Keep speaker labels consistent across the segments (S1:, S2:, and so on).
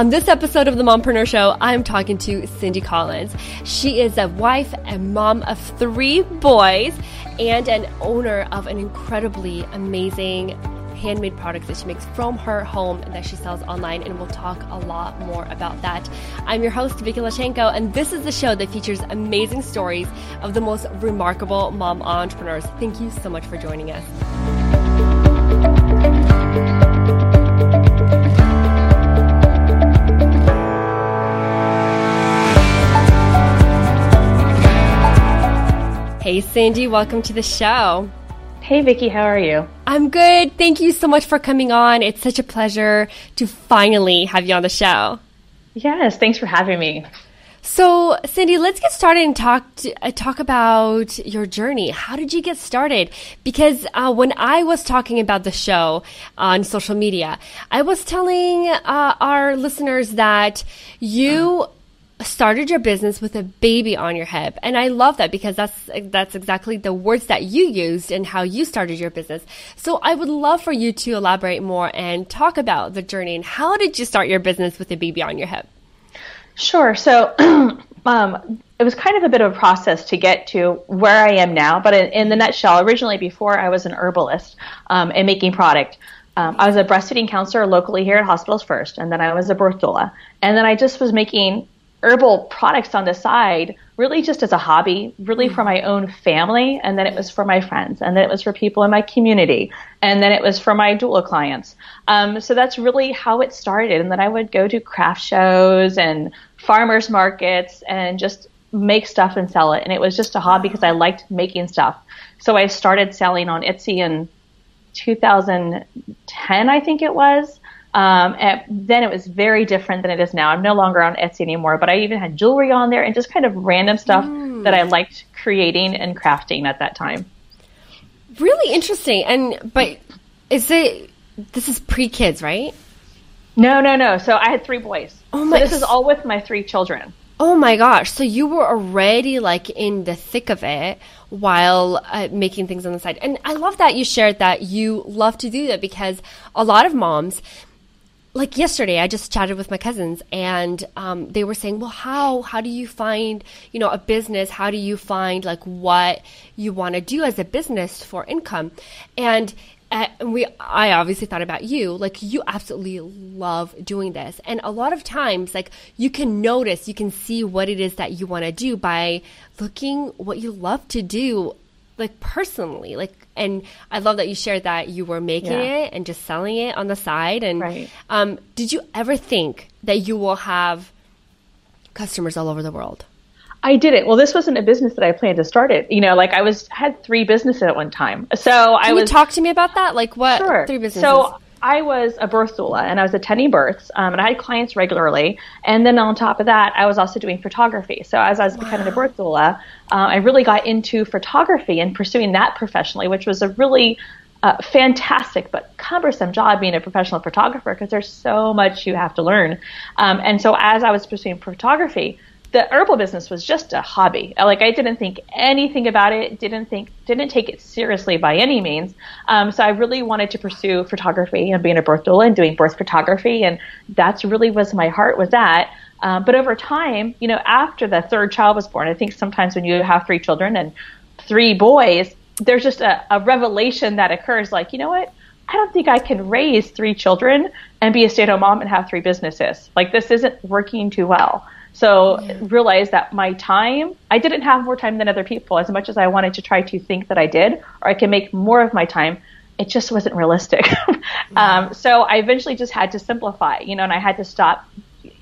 S1: On this episode of the Mompreneur Show, I'm talking to Cindy Collins. She is a wife and mom of three boys and an owner of an incredibly amazing handmade products that she makes from her home that she sells online, and we'll talk a lot more about that. I'm your host, Vicky Lachenko, and this is the show that features amazing stories of the most remarkable mom entrepreneurs. Thank you so much for joining us. Hey, Cindy, welcome to the show.
S2: Hey, Vicky, how are you?
S1: I'm good. Thank you so much for coming on. It's such a pleasure to finally have you on the show.
S2: Yes, thanks for having me.
S1: So, Cindy, let's get started and talk to, uh, talk about your journey. How did you get started? Because uh, when I was talking about the show on social media, I was telling uh, our listeners that you started your business with a baby on your hip. And I love that because that's that's exactly the words that you used and how you started your business. So I would love for you to elaborate more and talk about the journey and how did you start your business with a baby on your hip?
S2: Sure. So um, it was kind of a bit of a process to get to where I am now. But in, in the nutshell, originally before I was an herbalist um, and making product, um, I was a breastfeeding counselor locally here at Hospitals First, and then I was a birth doula. And then I just was making herbal products on the side really just as a hobby, really for my own family, and then it was for my friends, and then it was for people in my community, and then it was for my doula clients. Um, so that's really how it started. And then I would go to craft shows and farmers markets and just make stuff and sell it. And it was just a hobby because I liked making stuff. So I started selling on Etsy in 2010, I think it was. Um, and then it was very different than it is now. I'm no longer on Etsy anymore, but I even had jewelry on there and just kind of random stuff mm. that I liked creating and crafting at that time.
S1: Really interesting. And but is it this is pre kids, right?
S2: No, no, no. So I had three boys. Oh my! So this is all with my three children.
S1: Oh my gosh! So you were already like in the thick of it while uh, making things on the side, and I love that you shared that you love to do that because a lot of moms like yesterday i just chatted with my cousins and um, they were saying well how how do you find you know a business? How do you find like what you want to do as a business for income? And uh, we i obviously thought about you. Like you absolutely love doing this. And a lot of times like you can notice you can see what it is that you want to do by looking what you love to do like personally like and i love that you shared that you were making yeah. it and just selling it on the side and right. um, did you ever think that you will have customers all over the world
S2: I didn't. Well, this wasn't a business that I planned to start it. You know, like I was had three businesses at one time. So Can I was.
S1: talk to me about that? Like what
S2: sure.
S1: three businesses?
S2: So I was a birth doula and I was attending births um, and I had clients regularly. And then on top of that, I was also doing photography. So as I was becoming a birth doula, uh, I really got into photography and pursuing that professionally, which was a really uh, fantastic but cumbersome job being a professional photographer because there's so much you have to learn. Um, and so as I was pursuing photography, the herbal business was just a hobby. Like I didn't think anything about it, didn't think, didn't take it seriously by any means. Um, so I really wanted to pursue photography and being a birth doula and doing birth photography, and that's really was my heart was that. Um, but over time, you know, after the third child was born, I think sometimes when you have three children and three boys, there's just a, a revelation that occurs. Like, you know what? I don't think I can raise three children and be a stay-at-home mom and have three businesses. Like this isn't working too well. So yeah. realized that my time, I didn't have more time than other people as much as I wanted to try to think that I did, or I can make more of my time. It just wasn't realistic. yeah. um, so I eventually just had to simplify, you know, and I had to stop.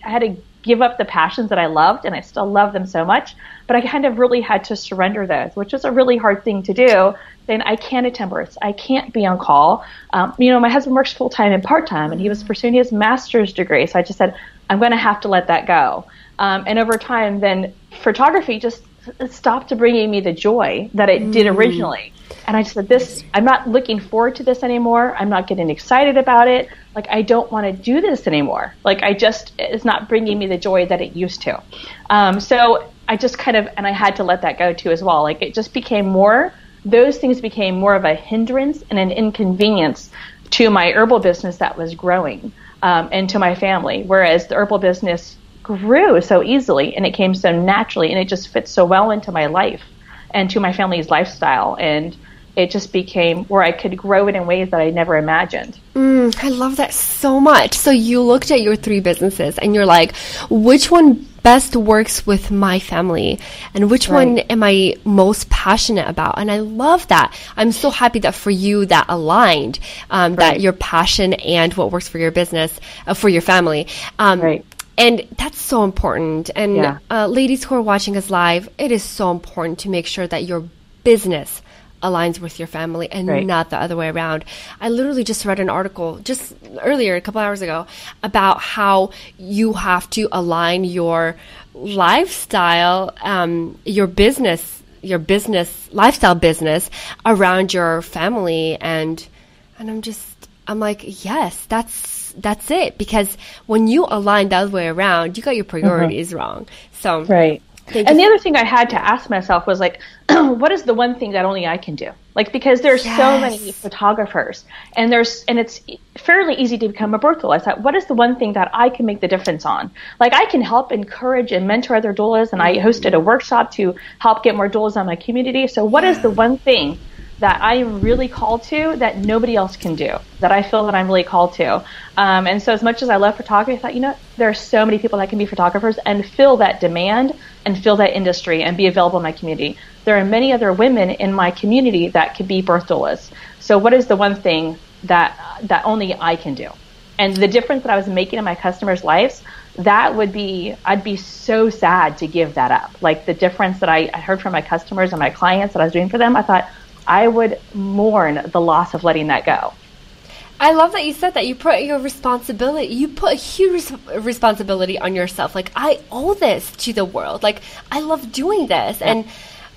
S2: I had to give up the passions that I loved, and I still love them so much. But I kind of really had to surrender those, which is a really hard thing to do. Then I can't attend births. I can't be on call. Um, you know, my husband works full time and part time, and he was pursuing his master's degree. So I just said, I'm going to have to let that go. Um, and over time, then photography just stopped bringing me the joy that it mm. did originally. And I just said, this, I'm not looking forward to this anymore. I'm not getting excited about it. Like, I don't want to do this anymore. Like, I just, it's not bringing me the joy that it used to. Um, so I just kind of, and I had to let that go too as well. Like, it just became more, those things became more of a hindrance and an inconvenience to my herbal business that was growing. um, and to my family. Whereas the herbal business grew so easily and it came so naturally and it just fits so well into my life and to my family's lifestyle. And it just became where I could grow it in ways that I never imagined.
S1: Mm, I love that so much. So you looked at your three businesses and you're like, which one best works with my family and which right. one am I most passionate about? And I love that. I'm so happy that for you that aligned, um, right. that your passion and what works for your business, uh, for your family. Um, right. And that's so important. And yeah. uh, ladies who are watching us live, it is so important to make sure that your business aligns with your family and right. not the other way around. I literally just read an article just earlier, a couple hours ago, about how you have to align your lifestyle, um, your business, your business, lifestyle business around your family. And, and I'm just, I'm like, yes, that's, that's it. Because when you align that other way around, you got your mm-hmm. priorities mm-hmm. wrong. So,
S2: right. And the other thing I had to ask myself was like, what is the one thing that only I can do? Like because there's yes. so many photographers, and there's and it's fairly easy to become a birth doula. I thought, what is the one thing that I can make the difference on? Like I can help encourage and mentor other doulas, and I hosted a workshop to help get more doulas on my community. So what is the one thing that I am really called to that nobody else can do, that I feel that I'm really called to. Um, and so, as much as I love photography, I thought, you know, there are so many people that can be photographers and fill that demand and fill that industry and be available in my community. There are many other women in my community that could be birth doulas. So, what is the one thing that that only I can do? And the difference that I was making in my customers' lives, that would be, I'd be so sad to give that up. Like the difference that I, I heard from my customers and my clients that I was doing for them, I thought, I would mourn the loss of letting that go.
S1: I love that you said that. You put your responsibility, you put a huge responsibility on yourself. Like, I owe this to the world. Like, I love doing this. Yeah. And,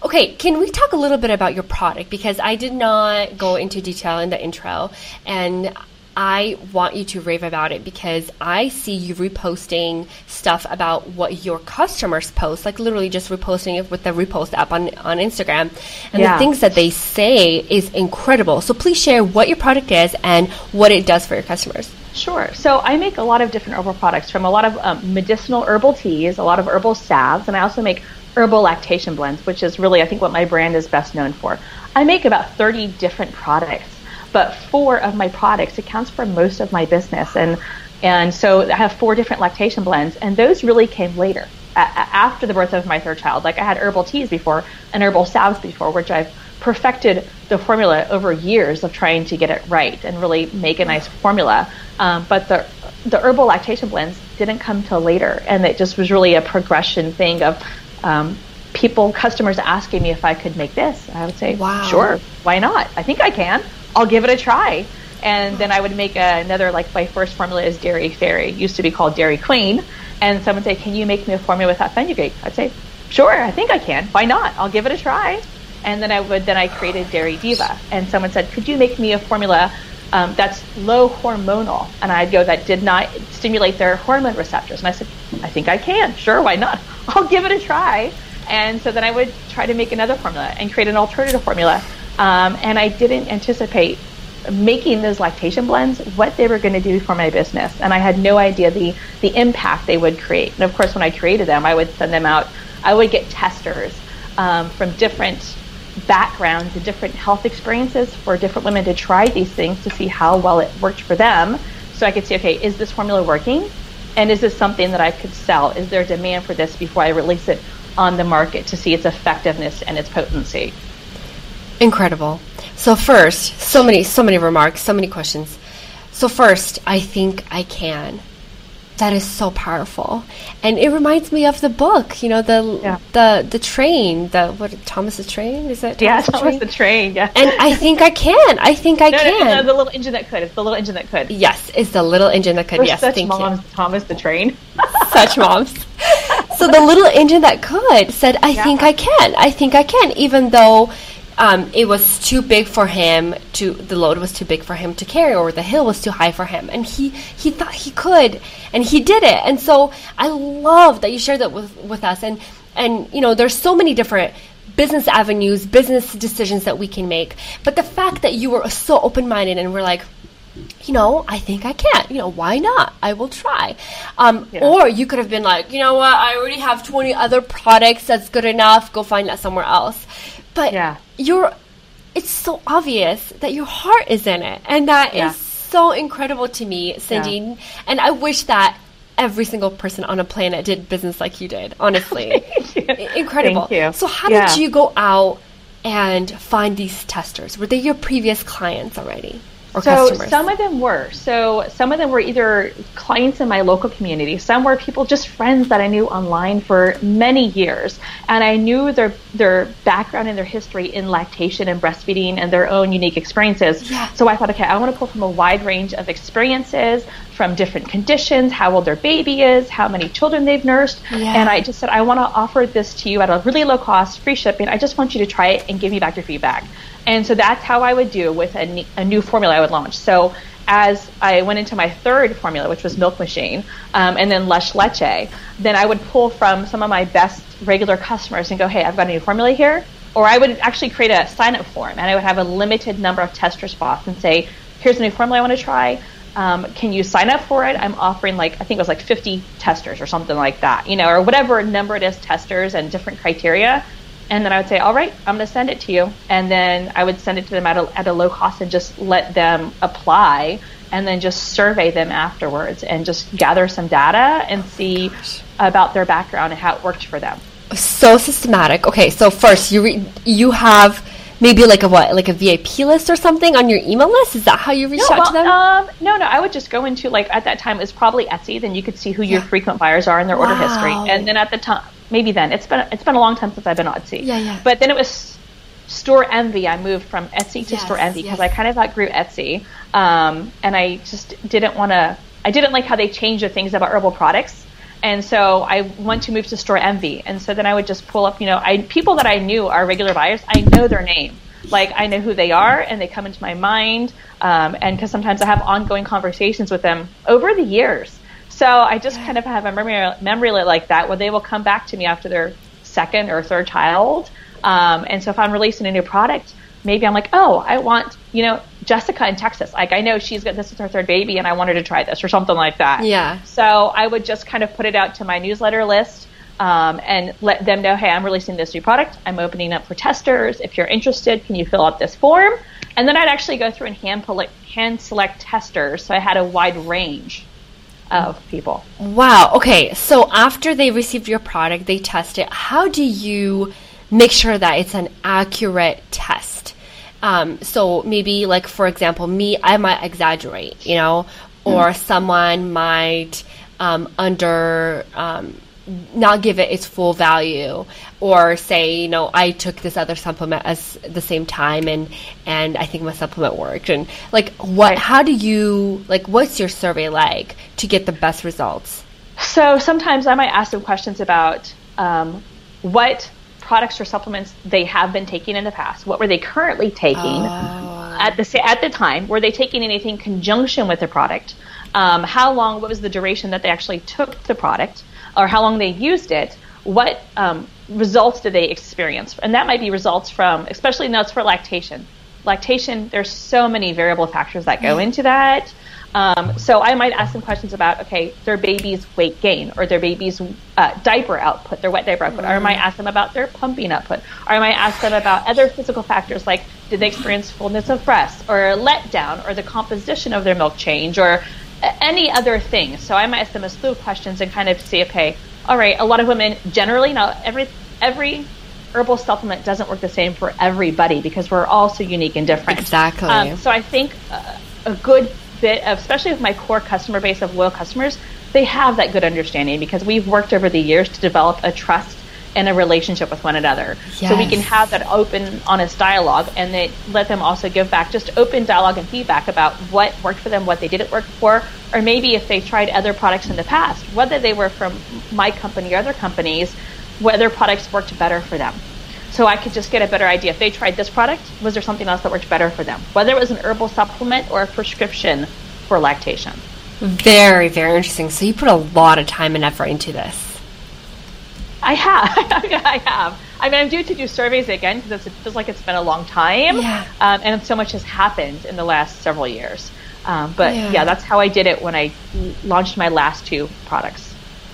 S1: okay, can we talk a little bit about your product? Because I did not go into detail in the intro. And I want you to rave about it because I see you reposting stuff about what your customers post, like literally just reposting it with the repost app on, on Instagram. And yeah. the things that they say is incredible. So please share what your product is and what it does for your customers.
S2: Sure. So I make a lot of different herbal products from a lot of um, medicinal herbal teas, a lot of herbal salves, and I also make herbal lactation blends, which is really, I think, what my brand is best known for. I make about 30 different products but four of my products accounts for most of my business. And and so I have four different lactation blends, and those really came later, a- after the birth of my third child. Like I had herbal teas before and herbal salves before, which I've perfected the formula over years of trying to get it right and really make a nice formula. Um, but the the herbal lactation blends didn't come till later, and it just was really a progression thing of um, people, customers asking me if I could make this. I would say, wow. sure, why not? I think I can. I'll give it a try. And then I would make another, like my first formula is Dairy Fairy, it used to be called Dairy Queen. And someone say, can you make me a formula without fenugreek? I'd say, sure, I think I can. Why not? I'll give it a try. And then I would, then I created Dairy Diva. And someone said, could you make me a formula um, that's low hormonal? And I'd go, that did not stimulate their hormone receptors. And I said, I think I can. Sure, why not? I'll give it a try. And so then I would try to make another formula and create an alternative formula um, and I didn't anticipate making those lactation blends what they were going to do for my business. And i had no idea the the impact they would create. And of course when i created them i would send them out i would get testers um, from different backgrounds and different health experiences for different women to try these things to see how well it worked for them. So i could see okay is this formula working? And is this something that i could sell? Is there demand for this before i release it on the market to see its effectiveness and its potency
S1: Incredible. So first, so many, so many remarks, so many questions. So first, I think I can. That is so powerful, and it reminds me of the book. You know, the yeah. the the train, the what Thomas the Train is that?
S2: Thomas yeah, the Thomas train? the Train. Yeah.
S1: And I think I can. I think I no, can.
S2: No, no, the little engine that could. It's the little engine that could.
S1: Yes, it's the little engine that could.
S2: We're
S1: yes,
S2: such
S1: thank
S2: moms,
S1: you.
S2: Thomas the Train.
S1: such moms. So the little engine that could said, "I yeah. think I can. I think I can," even though um, it was too big for him to the load was too big for him to carry or the hill was too high for him and he he thought he could and he did it and so i love that you shared that with with us and and you know there's so many different business avenues business decisions that we can make but the fact that you were so open-minded and we're like you know, I think I can. You know, why not? I will try. Um,
S2: Yeah.
S1: Or you could have been like, you know what? I already have 20 other products. That's good enough. Go find that somewhere else. But
S2: Yeah.
S1: you're, it's so obvious that your heart is in it. And that is
S2: Yeah.
S1: so incredible to me, Cindy. And I wish that every single person on a planet did business like you did, honestly. Incredible.
S2: Thank you.
S1: So, how
S2: Yeah.
S1: did you go out and find these testers? Were they your previous clients already? Or
S2: So
S1: customers?
S2: some of them were. So some of them were either clients in my local community. Some were people just friends that I knew online for many years, and I knew their their background and their history in lactation and breastfeeding and their own unique experiences.
S1: Yeah.
S2: So I thought, okay, I want to pull from a wide range of experiences from different conditions, how old their baby is, how many children they've nursed,
S1: Yeah.
S2: and I just said, I want to offer this to you at a really low cost, free shipping. I just want you to try it and give me back your feedback. And so that's how I would do with a, ne- a new formula I would launch. So as I went into my third formula, which was Milk Machine, um, and then Lush Leche, then I would pull from some of my best regular customers and go, hey, I've got a new formula here. Or I would actually create a sign up form and I would have a limited number of tester spots and say, here's a new formula I want to try. Um, can you sign up for it? I'm offering like, I think it was like 50 testers or something like that, you know, or whatever number it is testers and different criteria. And then I would say, all right, I'm going to send it to you. And then I would send it to them at a, at a low cost and just let them apply and then just survey them afterwards and just gather some data and see about their background and how it worked for them.
S1: so systematic. Okay, so first you re- you have maybe like a what, like a VIP list or something on your email list. Is that how you reach
S2: No,
S1: out to them?
S2: um, no, no. I would just go into like at that time it was probably Etsy. Then you could see who your frequent buyers are and their order history. And then at the time, maybe then it's been it's been a long time since I've been on Etsy.
S1: Yeah, yeah.
S2: But then it was Storenvy. I moved from Etsy to
S1: Yes,
S2: Storenvy because
S1: yes.
S2: I kind of outgrew Etsy, um, and I just didn't want to. I didn't like how they changed the things about herbal products. And so I want to move to Storenvy. And so then I would just pull up, you know, I people that I knew are regular buyers. I know their name. Like I know who they are, and they come into my mind. Um, and because sometimes I have ongoing conversations with them over the years. So I just kind of have a memory memory like that, where they will come back to me after their second or third child. Um, and so if I'm releasing a new product, maybe I'm like, oh, I want, you know, Jessica in Texas. Like I know she's got this is her third baby, and I wanted to try this or something like that.
S1: Yeah.
S2: So I would just kind of put it out to my newsletter list um, and let them know, hey, I'm releasing this new product. I'm opening up for testers. If you're interested, can you fill out this form? And then I'd actually go through and hand, hand select testers. So I had a wide range of people.
S1: Wow. Okay. So after they received your product, they test it. How do you make sure that it's an accurate test? Um, so maybe, like for example, me, I might exaggerate, you know, or someone might um, under um, not give it its full value, or say, you know, I took this other supplement as the same time, and and I think my supplement worked, and like what? How do you like? What's your survey like to get the best results?
S2: So sometimes I might ask them questions about um, what products or supplements they have been taking in the past. What were they currently taking at the at the time? Were they taking anything in conjunction with the product? Um, how long? What was the duration that they actually took the product, or how long they used it? What um, results did they experience? And that might be results from, especially notes for lactation. Lactation, there's so many variable factors that go into that. Um, so I might ask them questions about, okay, their baby's weight gain or their baby's uh, diaper output, their wet diaper output, or I might ask them about their pumping output, or I might ask them about other physical factors like did they experience fullness of breast or letdown or the composition of their milk change or any other thing. So I might ask them a slew of questions and kind of see, okay, all right, a lot of women generally, not every every herbal supplement doesn't work the same for everybody because we're all so unique and different.
S1: Exactly.
S2: Um, so I think uh, a good bit of, especially with my core customer base of loyal customers, they have that good understanding because we've worked over the years to develop a trust and a relationship with one another. So we can have that open, honest dialogue and they let them also give back just open dialogue and feedback about what worked for them, what they didn't work for, or maybe if they tried other products in the past, whether they were from my company or other companies, whether products worked better for them. So I could just get a better idea. If they tried this product, was there something else that worked better for them? Whether it was an herbal supplement or a prescription for lactation.
S1: Very, very interesting. So you put a lot of time and effort into this.
S2: I have. I have. I mean, I'm due to do surveys again because it feels like it's been a long time.
S1: Yeah.
S2: Um, and so much has happened in the last several years. Um, but
S1: Yeah.
S2: yeah. that's how I did it when I launched my last two products.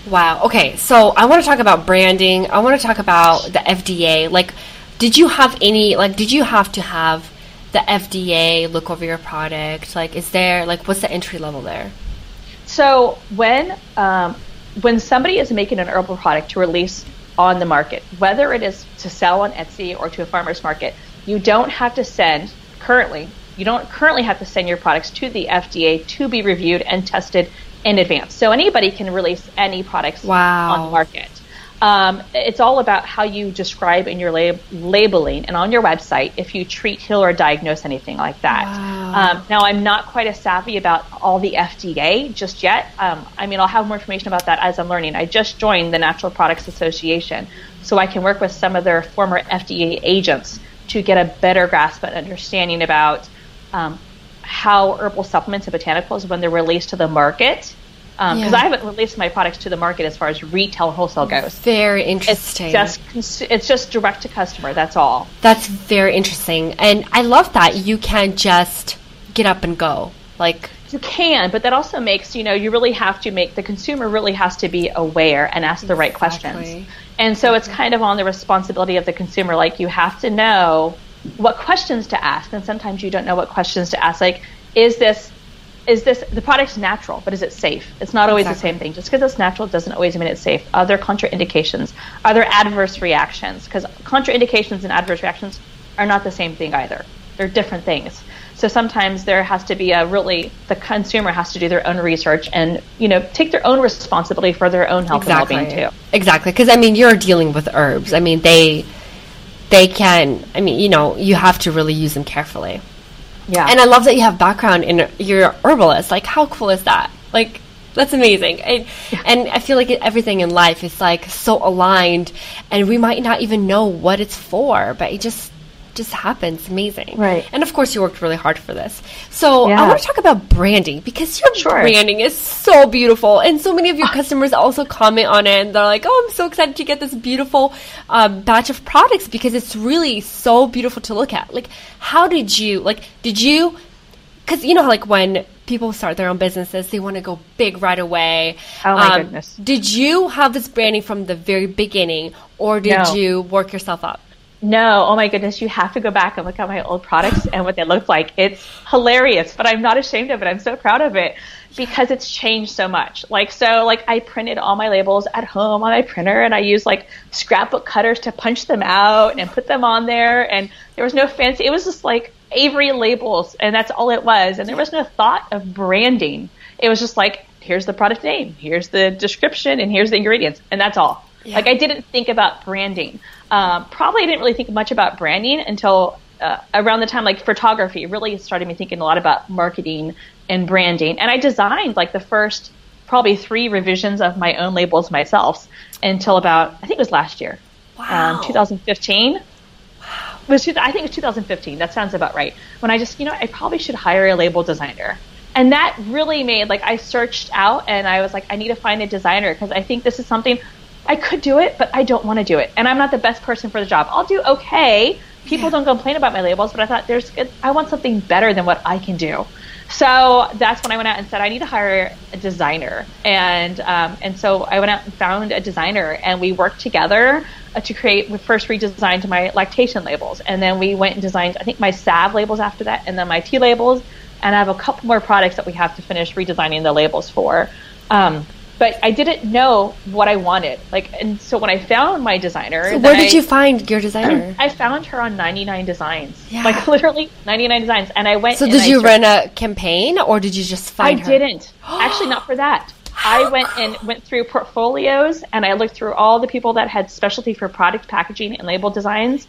S1: Wow. Okay. So I want to talk about branding. I want to talk about the FDA. Like, did you have any, like, did you have to have the FDA look over your product? Like, is there, like, what's the entry level there?
S2: So when um, when somebody is making an herbal product to release on the market, whether it is to sell on Etsy or to a farmer's market, you don't have to send currently. You don't currently have to send your products to the FDA to be reviewed and tested in advance. So anybody can release any products
S1: Wow.
S2: on the market. Um, it's all about how you describe in your lab- labeling and on your website if you treat, heal, or diagnose anything like that.
S1: Wow.
S2: Um, now, I'm not quite as savvy about all the FDA just yet. Um, I mean, I'll have more information about that as I'm learning. I just joined the Natural Products Association, so I can work with some of their former FDA agents to get a better grasp and understanding about um, how herbal supplements and botanicals, when they're released to the market, um, because
S1: Yeah.
S2: I haven't released my products to the market as far as retail wholesale goes.
S1: Very
S2: It's
S1: interesting.
S2: just it's just direct to customer. That's all.
S1: That's very interesting. And I love that you can just get up and go. Like,
S2: You can, but that also makes you know you really have to make the consumer really has to be aware and ask the right questions. And so it's kind of on the responsibility of the consumer. Like you have to know what questions to ask, and sometimes you don't know what questions to ask. Like, is this is this the product's natural, but is it safe? It's not always
S1: Exactly.
S2: the same thing. Just because it's natural doesn't always mean it's safe. Are there contraindications? Are there adverse reactions? Because contraindications and adverse reactions are not the same thing either. They're different things. So sometimes there has to be a really the consumer has to do their own research and you know take their own responsibility for their own health and well-being too.
S1: Exactly. Because I mean, you're dealing with herbs. I mean, they they can. I mean, you know, you have to really use them carefully.
S2: Yeah.
S1: And I love that you have background in you're herbalist. Like, how cool is that? Like, that's amazing. And, and I feel like everything in life is like so aligned, and we might not even know what it's for, but it just just happens. Amazing.
S2: Right.
S1: And of course, you worked really hard for this. So I want to talk about branding because your
S2: Sure.
S1: branding is so beautiful, and so many of your customers also comment on it, and they're like, "Oh, I'm so excited to get this beautiful um, batch of products because it's really so beautiful to look at." Like, how did you like? Did you? Because you know, like when people start their own businesses, they want to go big right away.
S2: Oh, my
S1: Um,
S2: goodness.
S1: Did you have this branding from the very beginning, or did
S2: No.
S1: you work yourself up?
S2: No, oh my goodness, you have to go back and look at my old products and what they look like. It's hilarious, but I'm not ashamed of it. I'm so proud of it because it's changed so much. Like, so, like, I printed all my labels at home on my printer and I used like scrapbook cutters to punch them out and put them on there. And there was no fancy, it was just like Avery labels and that's all it was. And there was no thought of branding. It was just like, here's the product name, here's the description, and here's the ingredients, and that's all.
S1: Yeah.
S2: Like, I didn't think about branding. Um, probably I didn't really think much about branding until uh, around the time like photography really started me thinking a lot about marketing and branding. And I designed like the first probably three revisions of my own labels myself until about I think it was last year,
S1: Wow.
S2: um, 2015. It was, I think it was 2015. That sounds about right. When I just, you know, I probably should hire a label designer. And that really made, like, I searched out and I was like, I need to find a designer because I think this is something I could do it, but I don't want to do it. And I'm not the best person for the job. I'll do okay. People don't complain about my labels, but I thought there's, I want something better than what I can do. So that's when I went out and said I need to hire a designer, and um, and so I went out and found a designer, and we worked together uh, to create. We first redesigned my lactation labels, and then we went and designed I think my salve labels after that, and then my tea labels, and I have a couple more products that we have to finish redesigning the labels for. Um, but I didn't know what I wanted, like, and so when I found my designer,
S1: So where did
S2: I-
S1: you find your designer?
S2: I found her on 99 Designs,
S1: Yeah.
S2: like literally 99 Designs, and I went.
S1: so did you run a campaign, or did you just
S2: I
S1: find her?
S2: didn't. Actually, not for that. I went and went through portfolios and I looked through all the people that had specialty for product packaging and label designs.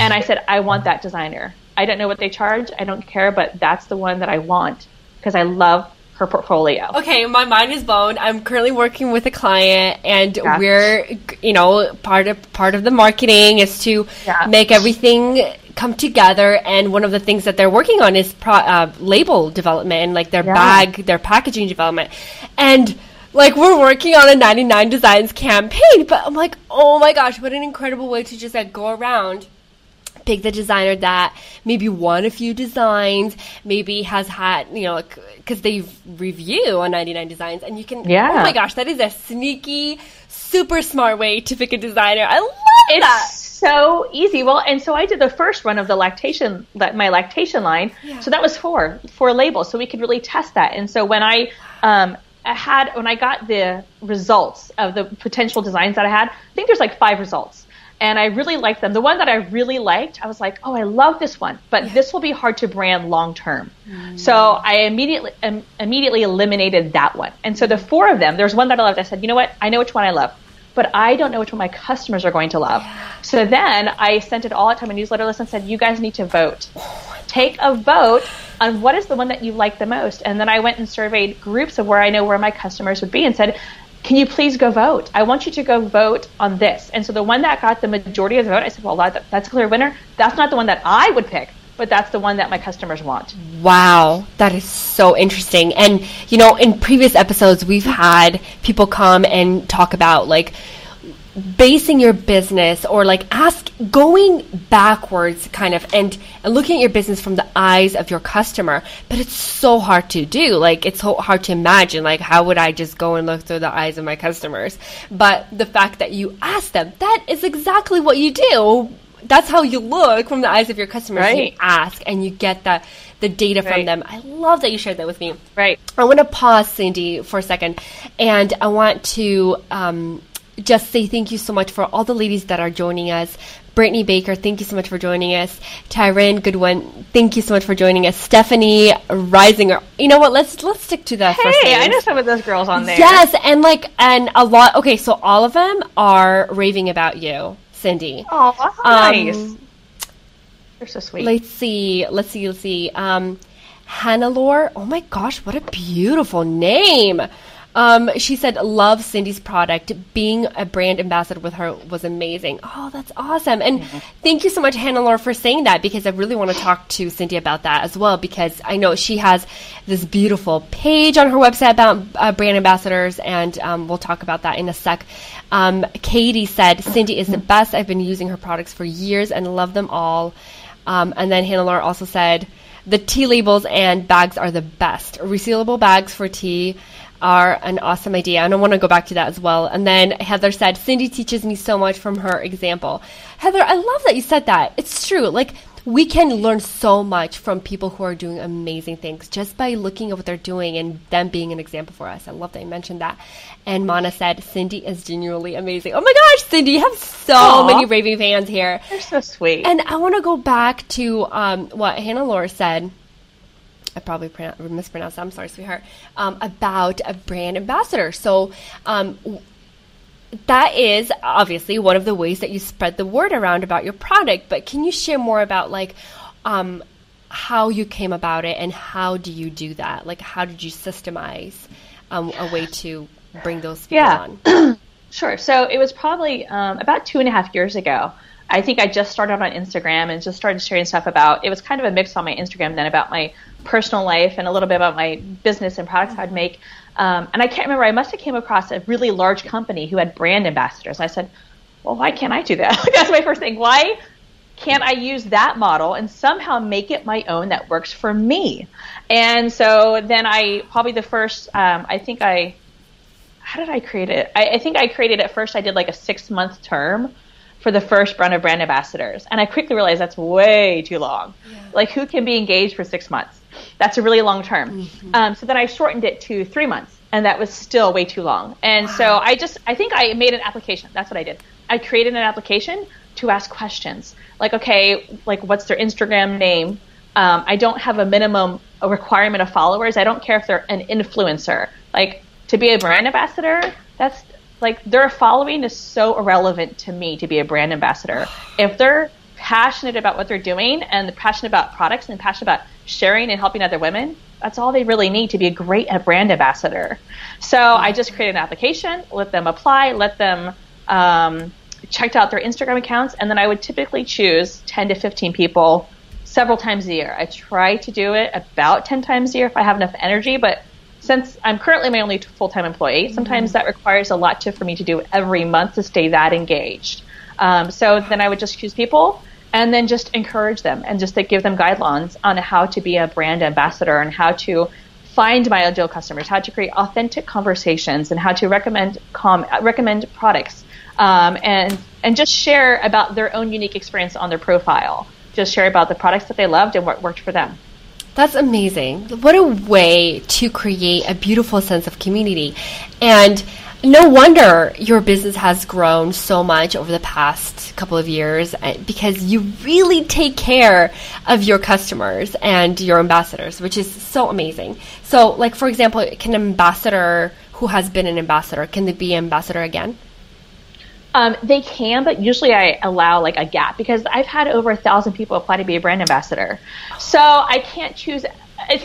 S2: And I said, I want that designer. I don't know what they charge. I don't care, but that's the one that I want because I love her portfolio.
S1: Okay, my mind is blown. I'm currently working with a client, and
S2: Yeah.
S1: we're, you know, part of part of the marketing is to
S2: Yeah.
S1: make everything come together. And one of the things that they're working on is pro- uh, label development and like their
S2: Yeah.
S1: bag, their packaging development, and. Like we're working on a 99 Designs campaign, but I'm like, oh my gosh, what an incredible way to just like go around pick the designer that maybe won a few designs, maybe has had, you know, because they review on 99 designs and you can,
S2: Yeah.
S1: oh my gosh, that is a sneaky, super smart way to pick a designer. I love
S2: It's
S1: that.
S2: so easy. Well, and so I did the first run of the lactation, my lactation line. Yeah. So that was four, four labels. So we could really test that. And so when I, um, I had, when I got the results of the potential designs that I had, I think there's like five results. And I really liked them. The one that I really liked, I was like, oh, I love this one, but this will be hard to brand long term. So I immediately um, immediately eliminated that one. And so the four of them, there's one that I loved. I said, you know what? I know which one I love but I don't know which one my customers are going to love. So then I sent it all out to my newsletter list and said, you guys need to vote. Take a vote on what is the one that you like the most. And then I went and surveyed groups of where I know where my customers would be and said, can you please go vote? I want you to go vote on this. And so the one that got the majority of the vote, I said, well, that, that's a clear winner. That's not the one that I would pick, but that's the one that my customers want.
S1: Wow, that is so interesting. And, you know, in previous episodes, we've had people come and talk about like basing your business or like ask going backwards kind of and, and looking at your business from the eyes of your customer. But it's so hard to do. Like it's so hard to imagine like how would i just go and look through the eyes of my customers? But the fact that you ask them that is exactly what you do. That's how you look from the eyes of your customers you ask and you get the the data from them. I love that you shared that with me.
S2: Right.
S1: I want to pause, Cindy, for a second, and I want to um, just say thank you so much for all the ladies that are joining us. Brittany Baker, thank you so much for joining us. Tyron Goodwin, thank you so much for joining us. Stephanie Risinger, you know what? Let's let's stick to the first
S2: Hey, I know some of those girls on there.
S1: Yes, and like and a lot. Okay, so all of them are raving about you, Cindy.
S2: Oh,
S1: Um,
S2: nice. They're so sweet.
S1: Let's see. Let's see. Let's see. Um, Hannelore. Oh my gosh, what a beautiful name. Um, she said, love Cindy's product. Being a brand ambassador with her was amazing. Oh, that's awesome. And thank you so much, Hannah Laura, for saying that because I really want to talk to Cindy about that as well because I know she has this beautiful page on her website about uh, brand ambassadors and um, we'll talk about that in a sec. Um, Katie said, Cindy is the best. I've been using her products for years and love them all. Um, and then Hannah Laura also said, the tea labels and bags are the best. Resealable bags for tea are an awesome idea. And I want to go back to that as well. And then Heather said, Cindy teaches me so much from her example. Heather, I love that you said that. It's true. Like, we can learn so much from people who are doing amazing things just by looking at what they're doing and them being an example for us. I love that you mentioned that. And Mana said, Cindy is genuinely amazing. Oh my gosh, Cindy, you have so
S2: Aw.
S1: many raving fans here.
S2: They're so sweet.
S1: And I want to go back to um, what Hannah Laura said. I probably mispronounced. that. I'm sorry, sweetheart. Um, about a brand ambassador. So um, that is obviously one of the ways that you spread the word around about your product. But can you share more about like um, how you came about it and how do you do that? Like, how did you systemize um, a way to bring those people
S2: Yeah.
S1: on?
S2: Sure. So it was probably um, about two and a half years ago. I think I just started on Instagram and just started sharing stuff about. It was kind of a mix on my Instagram then about my personal life and a little bit about my business and products I'd make. Um, and I can't remember. I must have came across a really large company who had brand ambassadors. I said, "Well, why can't I do that?" That's my first thing. Why can't I use that model and somehow make it my own that works for me? And so then I probably the first. Um, I think I how did I create it? I, I think I created it first. I did like a six month term for the first run of brand ambassadors, and I quickly realized that's way too long. Like, who can be engaged for six months? That's a really long term. Um, so then I shortened it to three months, and that was still way too long. And so I just, I think I made an application. That's what I did. I created an application to ask questions, like, okay, like what's their Instagram name? Um, I don't have a minimum a requirement of followers. I don't care if they're an influencer. Like to be a brand ambassador, that's like their following is so irrelevant to me to be a brand ambassador. If they're passionate about what they're doing and passionate about products and passionate about sharing and helping other women, that's all they really need to be a great brand ambassador. So I just created an application, let them apply, let them um, checked out their Instagram accounts, and then I would typically choose 10 to 15 people several times a year. I try to do it about 10 times a year if I have enough energy, but since I'm currently my only full time employee, sometimes that requires a lot to, for me to do every month to stay that engaged. Um, so then I would just choose people, and then just encourage them and just to give them guidelines on how to be a brand ambassador and how to find my ideal customers, how to create authentic conversations, and how to recommend com- recommend products, um, and and just share about their own unique experience on their profile. Just share about the products that they loved and what worked for them.
S1: That's amazing. What a way to create a beautiful sense of community. And no wonder your business has grown so much over the past couple of years uh, because you really take care of your customers and your ambassadors, which is so amazing. So, like for example, can an ambassador who has been an ambassador can they be ambassador again?
S2: Um, they can, but usually I allow like a gap because I've had over a thousand people apply to be a brand ambassador. So I can't choose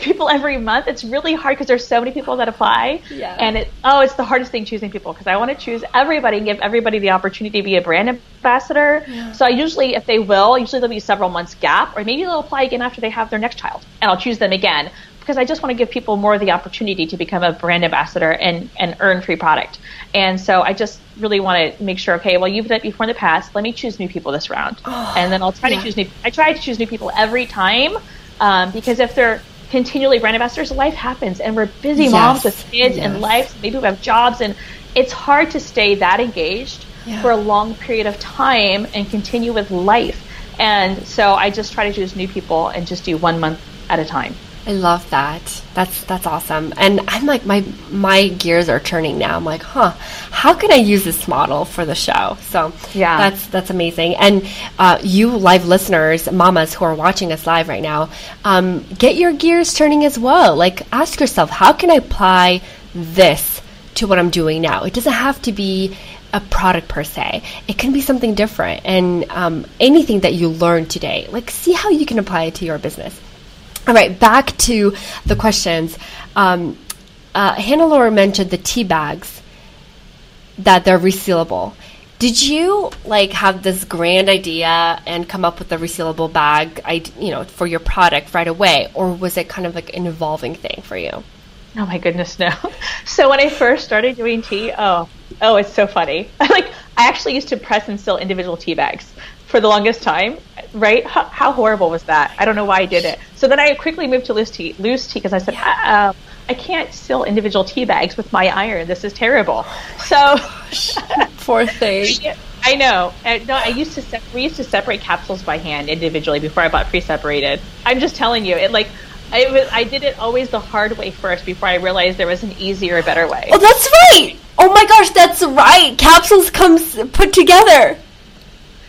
S2: people every month. It's really hard because there's so many people that apply.
S1: Yeah.
S2: And it oh, it's the hardest thing choosing people because I want to choose everybody and give everybody the opportunity to be a brand ambassador. Yeah. So I usually, if they will, usually there'll be several months gap, or maybe they'll apply again after they have their next child, and I'll choose them again because I just want to give people more of the opportunity to become a brand ambassador and, and earn free product. And so I just really want to make sure, okay, well, you've done it before in the past. Let me choose new people this round. Oh, and then I'll try yeah. to choose new, I try to choose new people every time um, because if they're continually brand ambassadors, life happens and we're busy yes. moms with kids yes. and life. Maybe we have jobs and it's hard to stay that engaged yeah. for a long period of time and continue with life. And so I just try to choose new people and just do one month at a time.
S1: I love that. That's that's awesome. And I'm like my my gears are turning now. I'm like, huh, how can I use this model for the show? So yeah, that's that's amazing. And uh, you live listeners, mamas who are watching us live right now, um, get your gears turning as well. Like, ask yourself, how can I apply this to what I'm doing now? It doesn't have to be a product per se. It can be something different, and um, anything that you learn today, like see how you can apply it to your business. All right, back to the questions. Um, uh, Hannah Laura mentioned the tea bags that they're resealable. Did you like have this grand idea and come up with a resealable bag, you know, for your product right away, or was it kind of like an evolving thing for you?
S2: Oh my goodness, no. So when I first started doing tea, oh, oh, it's so funny. like I actually used to press and seal individual tea bags for the longest time, right? How, how, horrible was that? I don't know why I did it. So then I quickly moved to loose tea, loose tea because I said, yeah. uh, I can't seal individual tea bags with my iron. This is terrible. So
S1: poor thing.
S2: I know. I, no, I used to se- we used to separate capsules by hand individually before I bought pre-separated. I'm just telling you, it like I was I did it always the hard way first before I realized there was an easier, better way.
S1: Oh, that's right. Oh my gosh, that's right. Capsules comes put together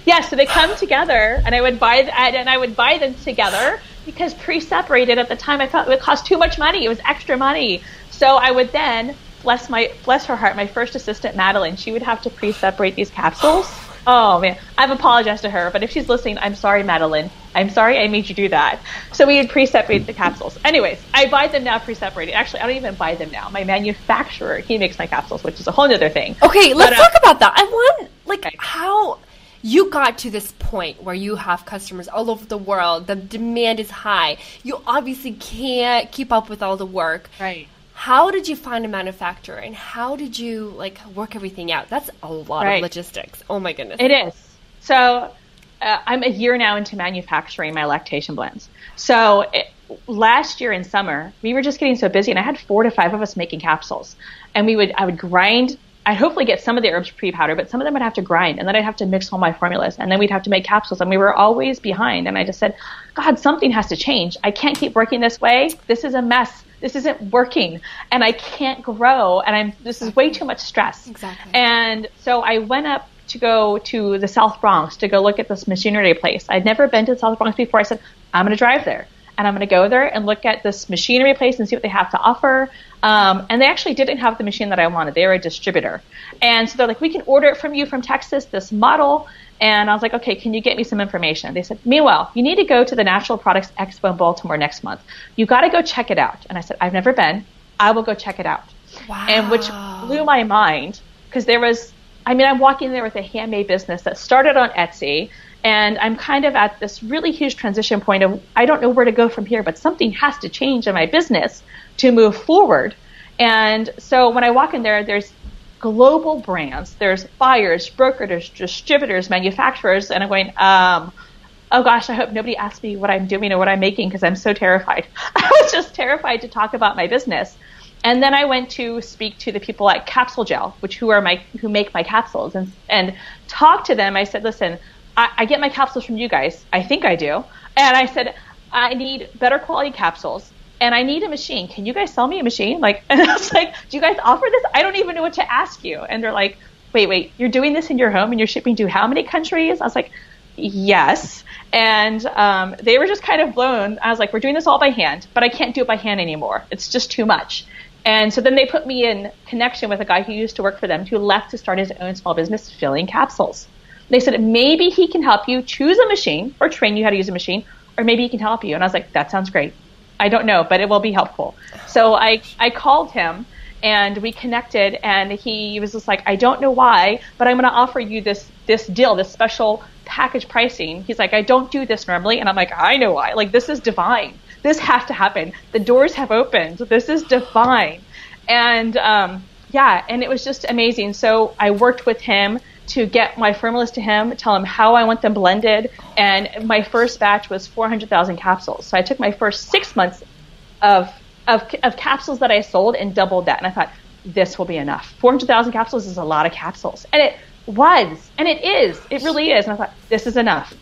S2: yeah, so they come together, and I would buy and I would buy them together because pre-separated at the time I felt it would cost too much money. It was extra money, so I would then bless my bless her heart, my first assistant Madeline. She would have to pre-separate these capsules. Oh man, I've apologized to her, but if she's listening, I'm sorry, Madeline. I'm sorry I made you do that. So we would pre-separate the capsules. Anyways, I buy them now pre-separated. Actually, I don't even buy them now. My manufacturer, he makes my capsules, which is a whole other thing.
S1: Okay, let's but, uh, talk about that. I want like how you got to this point where you have customers all over the world. The demand is high. You obviously can't keep up with all the work.
S2: Right.
S1: How did you find a manufacturer and how did you like work everything out? That's a lot right. of logistics. Oh my goodness.
S2: It is. So uh, I'm a year now into manufacturing my lactation blends. So it, last year in summer, we were just getting so busy, and I had four to five of us making capsules, and we would I would grind I'd hopefully get some of the herbs pre-powder, but some of them I'd have to grind, and then I'd have to mix all my formulas, and then we'd have to make capsules, and we were always behind. And I just said, God, something has to change. I can't keep working this way. This is a mess. This isn't working, and I can't grow, and I'm. This is way too much stress.
S1: Exactly.
S2: And so I went up to go to the South Bronx to go look at this machinery place. I'd never been to the South Bronx before. I said, I'm going to drive there and I'm going to go there and look at this machinery place and see what they have to offer. Um, and they actually didn't have the machine that I wanted. They were a distributor. And so they're like, we can order it from you from Texas, this model. And I was like, okay, can you get me some information? They said, meanwhile, you need to go to the Natural Products Expo in Baltimore next month. You got to go check it out. And I said, I've never been. I will go check it out.
S1: Wow.
S2: And which blew my mind because there was, I mean, I'm walking there with a handmade business that started on Etsy and I'm kind of at this really huge transition point of I don't know where to go from here, but something has to change in my business to move forward. And so when I walk in there, there's global brands, there's buyers, brokers, distributors, manufacturers, and I'm going, um, oh gosh, I hope nobody asks me what I'm doing or what I'm making because I'm so terrified. I was just terrified to talk about my business. And then I went to speak to the people at Capsugel, which who are my who make my capsules, and and talk to them. I said, listen, I, I get my capsules from you guys. I think I do. And I said, I need better quality capsules and I need a machine. Can you guys sell me a machine? Like, and I was like, do you guys offer this? I don't even know what to ask you. And they're like, wait, wait, you're doing this in your home and you're shipping to how many countries? I was like, yes. And um, they were just kind of blown. I was like, we're doing this all by hand, but I can't do it by hand anymore. It's just too much. And so then they put me in connection with a guy who used to work for them who left to start his own small business filling capsules. They said maybe he can help you choose a machine or train you how to use a machine, or maybe he can help you. And I was like, that sounds great. I don't know, but it will be helpful. So I, I called him and we connected and he was just like, I don't know why, but I'm going to offer you this, this deal, this special package pricing. He's like, I don't do this normally. And I'm like, I know why. Like, this is divine. This has to happen. The doors have opened. This is divine. And, um, yeah, and it was just amazing. So I worked with him to get my formulas to him, tell him how I want them blended. And my first batch was 400,000 capsules. So I took my first six months of, of, of capsules that I sold and doubled that. And I thought, this will be enough. 400,000 capsules is a lot of capsules. And it was. And it is. It really is. And I thought, this is enough.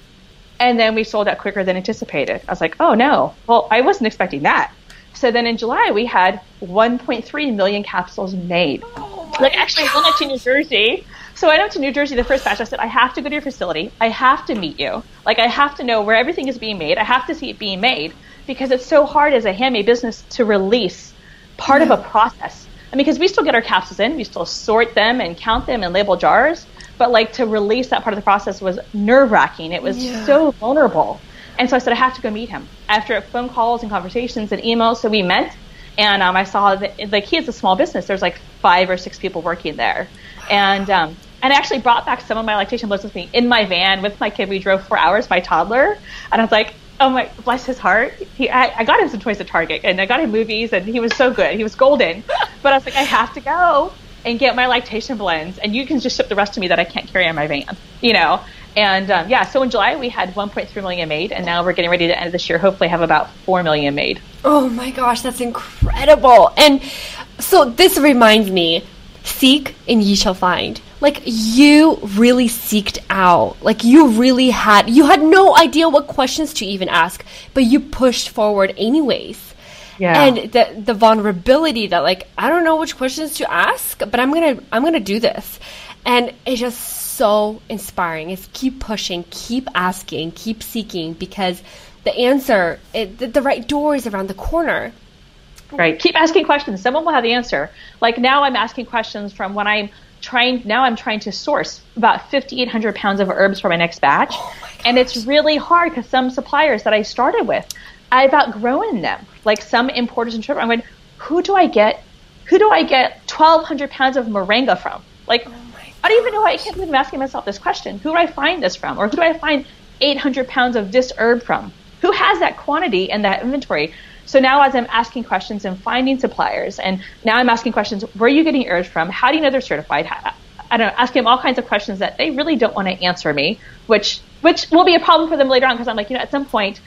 S2: And then we sold out quicker than anticipated. I was like, oh no. Well, I wasn't expecting that. So then in July, we had 1.3 million capsules made. Oh like actually, I went to New Jersey so I went up to New Jersey the first batch. I said, I have to go to your facility. I have to meet you. Like, I have to know where everything is being made. I have to see it being made because it's so hard as a handmade business to release part yeah. of a process. I mean, because we still get our capsules in, we still sort them and count them and label jars, but like to release that part of the process was nerve wracking. It was yeah. so vulnerable. And so I said, I have to go meet him. After phone calls and conversations and emails, so we met, and um, I saw that like he has a small business. There's like five or six people working there, and um, and I actually brought back some of my lactation blends with me in my van with my kid. We drove four hours, my toddler, and I was like, oh my, bless his heart. He, I, I got him some toys at Target, and I got him movies, and he was so good. He was golden. But I was like, I have to go and get my lactation blends, and you can just ship the rest to me that I can't carry on my van, you know. And um, yeah, so in July we had 1.3 million made, and now we're getting ready to end this year. Hopefully, have about 4 million made.
S1: Oh my gosh, that's incredible! And so this reminds me, seek and ye shall find like you really seeked out. Like you really had you had no idea what questions to even ask but you pushed forward anyways. Yeah. and the the vulnerability that like i don't know which questions to ask but i'm gonna i'm gonna do this. And it's just so inspiring. Is keep pushing keep asking keep seeking because the answer it, the, the right door is around the corner.
S2: Right. Keep asking questions. Someone will have the answer. Like now i'm asking questions from when i'm trying now I'm trying to source about 5800 pounds of herbs for my next batch. Oh my and it's really hard because some suppliers that I started with, I've outgrown them. Like some importers and trip, I'm going, who do I get? Who do I get 1200 pounds of moringa from? Like, oh I don't even know. I can't believe I'm asking myself this question. Who do I find this from? Or who do I find 800 pounds of this herb from? Who has that quantity and that inventory? So now as I'm asking questions and finding suppliers, and now I'm asking questions, where are you getting herbs from? How do you know they're certified? I don't know, asking them all kinds of questions that they really don't want to answer me, which which will be a problem for them later on because I'm like, you know, at some point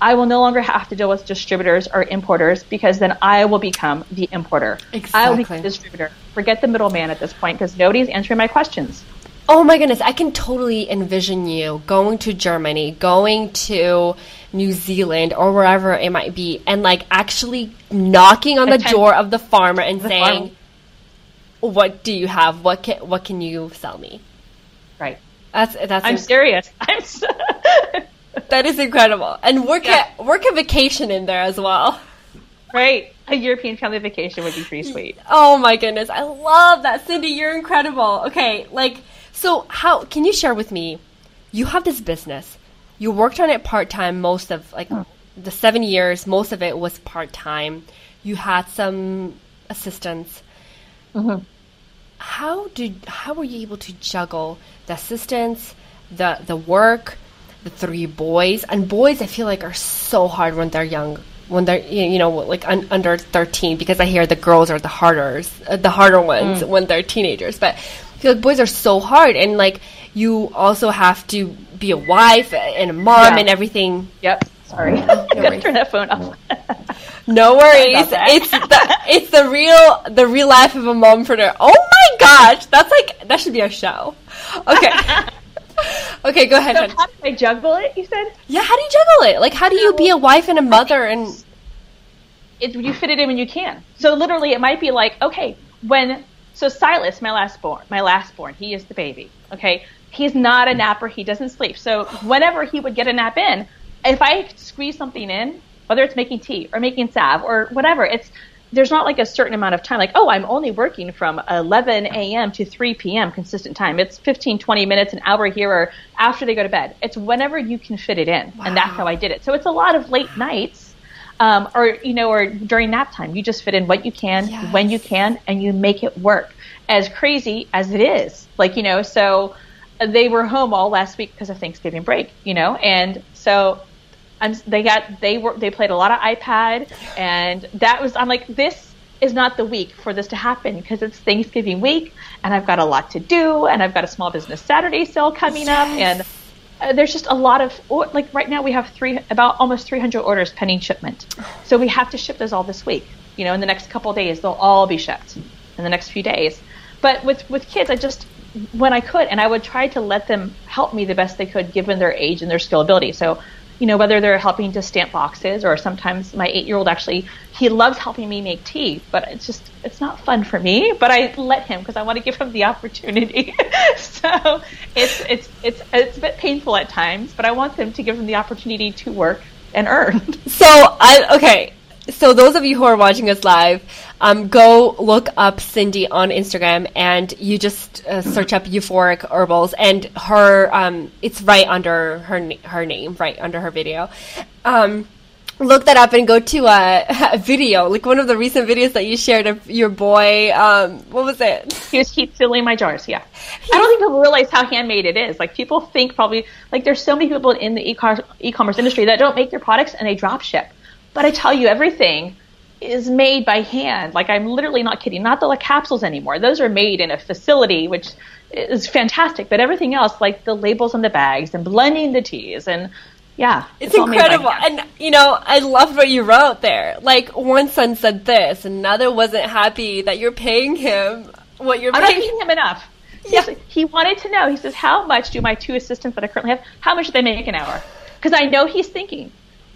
S2: I will no longer have to deal with distributors or importers because then I will become the importer. Exactly. I will be the distributor. Forget the middleman at this point because nobody's answering my questions.
S1: Oh my goodness, I can totally envision you going to Germany, going to New Zealand or wherever it might be, and like actually knocking on the door of the farmer and the saying, farm. "What do you have? What can what can you sell me?"
S2: Right.
S1: That's that's.
S2: I'm inc- serious. I'm.
S1: So that is incredible, and work yeah. a work a vacation in there as well.
S2: Right. A European family vacation would be pretty sweet.
S1: Oh my goodness. I love that. Cindy, you're incredible. Okay, like so how can you share with me? You have this business. You worked on it part time most of like the seven years. Most of it was part time. You had some assistants. Mm-hmm. How did how were you able to juggle the assistants, the the work, the three boys? And boys, I feel like are so hard when they're young when they're you know like un- under 13 because i hear the girls are the harder uh, the harder ones mm. when they're teenagers but like boys are so hard, and like you also have to be a wife and a mom
S2: Yeah.
S1: and everything.
S2: Yep. Sorry.
S1: No worries.
S2: turn that phone off.
S1: No worries. It's the it's the real the real life of a mompreneur. Oh my gosh, that's like that should be our show. Okay. okay, go ahead.
S2: so how do I juggle it? You said
S1: Yeah, how do you juggle it? Like, how do you be a wife and a mother and
S2: it, you fit it in when you can. So literally, it might be like, okay, when so Silas, my last born, my last born, he is the baby. Okay, he's not a napper. He doesn't sleep. So whenever he would get a nap in, if I squeeze something in, whether it's making tea or making salve or whatever, it's there's not like a certain amount of time. Like, oh, I'm only working from 11 a.m. to 3 p.m. consistent time. It's 15, 20 minutes, an hour here, or after they go to bed. It's whenever you can fit it in, and that's how I did it. So it's a lot of late nights um, or you know, or during nap time. You just fit in what you can,
S1: Yes.
S2: when you can, and you make it work. As crazy as it is, like you know, so they were home all last week because of Thanksgiving break, you know, and so I'm, they got they were they played a lot of iPad, and that was I'm like this is not the week for this to happen because it's Thanksgiving week, and I've got a lot to do, and I've got a small business Saturday sale coming up, and uh, there's just a lot of like right now we have three about almost 300 orders pending shipment. So we have to ship those all this week. You know in the next couple days they'll all be shipped in the next few days. But with with kids i just when i could and i would try to let them help me the best they could given their age and their skill ability so you know whether they're helping to stamp boxes or sometimes my eight year old actually he loves helping me make tea but it's just it's not fun for me but i let him because i want to give him the opportunity so it's it's it's it's a bit painful at times but i want them to give them the opportunity to work and earn
S1: So I okay. So those of you who are watching us live, um, go look up Cindy on Instagram, and you just uh, search up Euphoric Herbals, and her um, it's right under her her name, right under her video. Um, look that up and go to a, a video, like one of the recent videos that you shared of your boy. Um, what was it?
S2: he was keep filling my jars yeah i don't think people realize how handmade it is like people think probably like there's so many people in the e-commerce, e-commerce industry that don't make their products and they drop ship but i tell you everything is made by hand like i'm literally not kidding not the like, capsules anymore those are made in a facility which is fantastic but everything else like the labels on the bags and blending the teas and yeah
S1: It's,
S2: by
S1: incredible. And, you know, I love what you wrote there. Like, one son said this, another wasn't happy that you're paying him what you're
S2: I'm not
S1: paying
S2: paying him enough.
S1: Yeah.
S2: He wanted to know. He says, "How much do my two assistants that I currently have? How much do they make an hour?" Because I know he's thinking,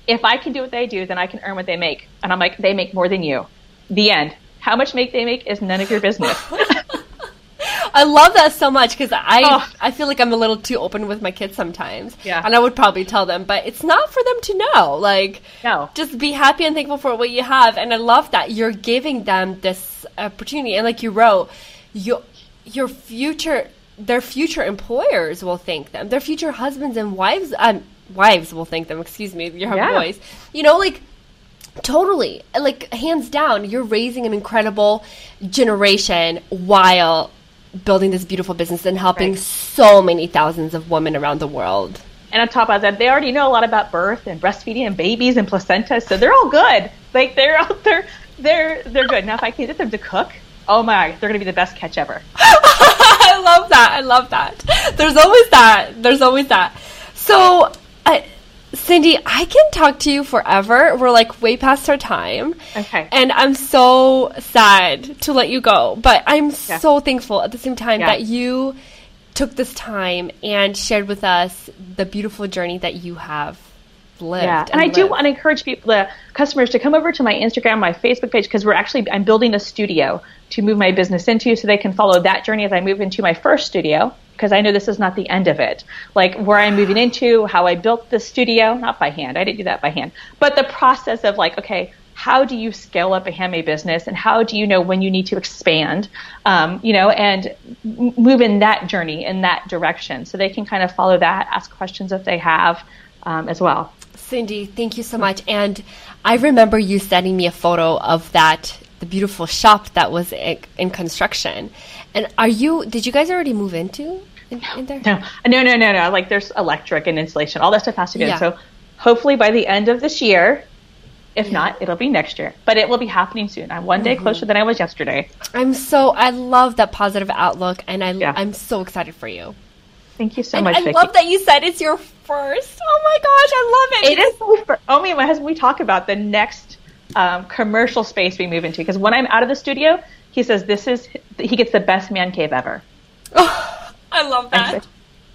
S2: if I can do what they do, then I can earn what they make. And I'm like, they make more than you. The end. How much make they make is none of your business.
S1: I love that so much because I
S2: Oh.
S1: I feel like I'm a little too open with my kids sometimes.
S2: Yeah.
S1: And I would probably tell them, but it's not for them to know. Like,
S2: No.
S1: just be happy and thankful for what you have. And I love that you're giving them this opportunity. And like you wrote, your your future their future employers will thank them. Their future husbands and wives um wives will thank them. Excuse me, your
S2: Yeah.
S1: boys. You know, like Totally. Like, hands down, you're raising an incredible generation while building this beautiful business and helping
S2: Right.
S1: so many thousands of women around the world.
S2: and on top of that, they already know a lot about birth and breastfeeding and babies and placentas, so they're all good. Like they're all they're they're they're good. Now, if I can get them to cook, oh my, they're gonna be the best catch ever.
S1: I love that. I love that. There's always that. There's always that. So, uh, Cindy, I can talk to you forever. We're like way past our time.
S2: Okay.
S1: And I'm so sad to let you go, but I'm so thankful at the same time
S2: Yeah.
S1: that you took this time and shared with us the beautiful journey that you have lived.
S2: Yeah, and I do want to encourage people, the customers, to come over to my Instagram, my Facebook page, because we're actually I'm building a studio to move my business into, so they can follow that journey as I move into my first studio. Because I know this is not the end of it. Like where I'm moving into, how I built the studio, not by hand. I didn't do that by hand, but the process of like, okay, how do you scale up a handmade business, and how do you know when you need to expand, um, you know, and m- move in that journey in that direction, so they can kind of follow that, ask questions if they have, um, as well.
S1: Cindy, thank you so much. And I remember you sending me a photo of that, the beautiful shop that was in construction. And are you, did you guys already move into in, in there?
S2: No, no, no, no, no. Like there's electric and insulation, all that stuff has to be
S1: Yeah.
S2: So hopefully by the end of this year, If yeah. not, it'll be next year, but it will be happening soon. I'm one day mm-hmm. closer than I was yesterday.
S1: I'm so, I love that positive outlook and I, yeah. I'm so excited for you.
S2: Thank you so
S1: and
S2: much.
S1: I
S2: Vicki.
S1: love that you said it's your first. Oh my gosh, I love it.
S2: It is. Oh, me and my husband, we talk about the next um, commercial space we move into because when I'm out of the studio, he says this is he gets the best man cave ever.
S1: Oh, I love that.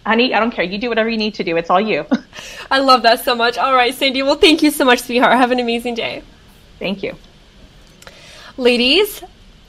S2: Honey, I don't care. You do whatever you need to do. It's all you.
S1: I love that so much. All right, Sandy. Well, thank you so much, sweetheart. Have an amazing day.
S2: Thank you.
S1: Ladies,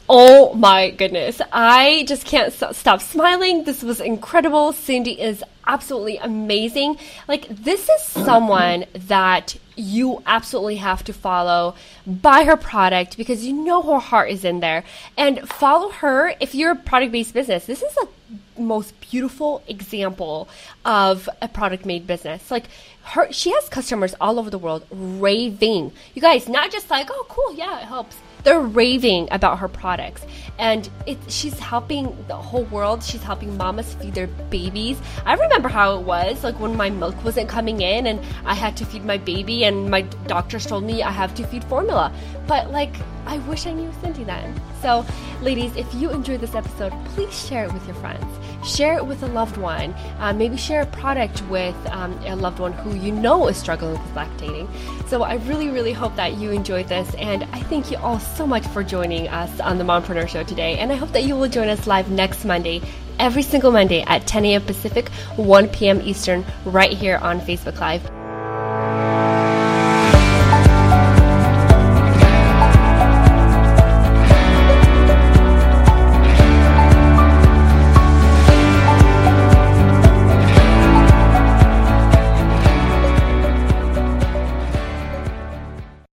S1: Oh my goodness. I just can't stop smiling. This was incredible. Cindy is absolutely amazing. Like, this is someone that you absolutely have to follow. Buy her product because you know her heart is in there. And follow her if you're a product based business. This is a most beautiful example of a product made business. Like, her, she has customers all over the world raving. You guys, not just like, oh, cool, yeah, it helps they're raving about her products. And it, she's helping the whole world. She's helping mamas feed their babies. I remember how it was like when my milk wasn't coming in and i had to feed my baby and my doctors told me i have to feed formula. But like i wish i knew cindy then. So ladies if you enjoyed this episode please share it with your friends share it with a loved one uh, maybe share a product with um, a loved one who you know is struggling with lactating so i really really hope that you enjoyed this and i thank you all so much for joining us on the mompreneur show today, and I hope that you will join us live next Monday, every single Monday at 10 a.m. Pacific, 1 p.m. Eastern, right here on Facebook Live.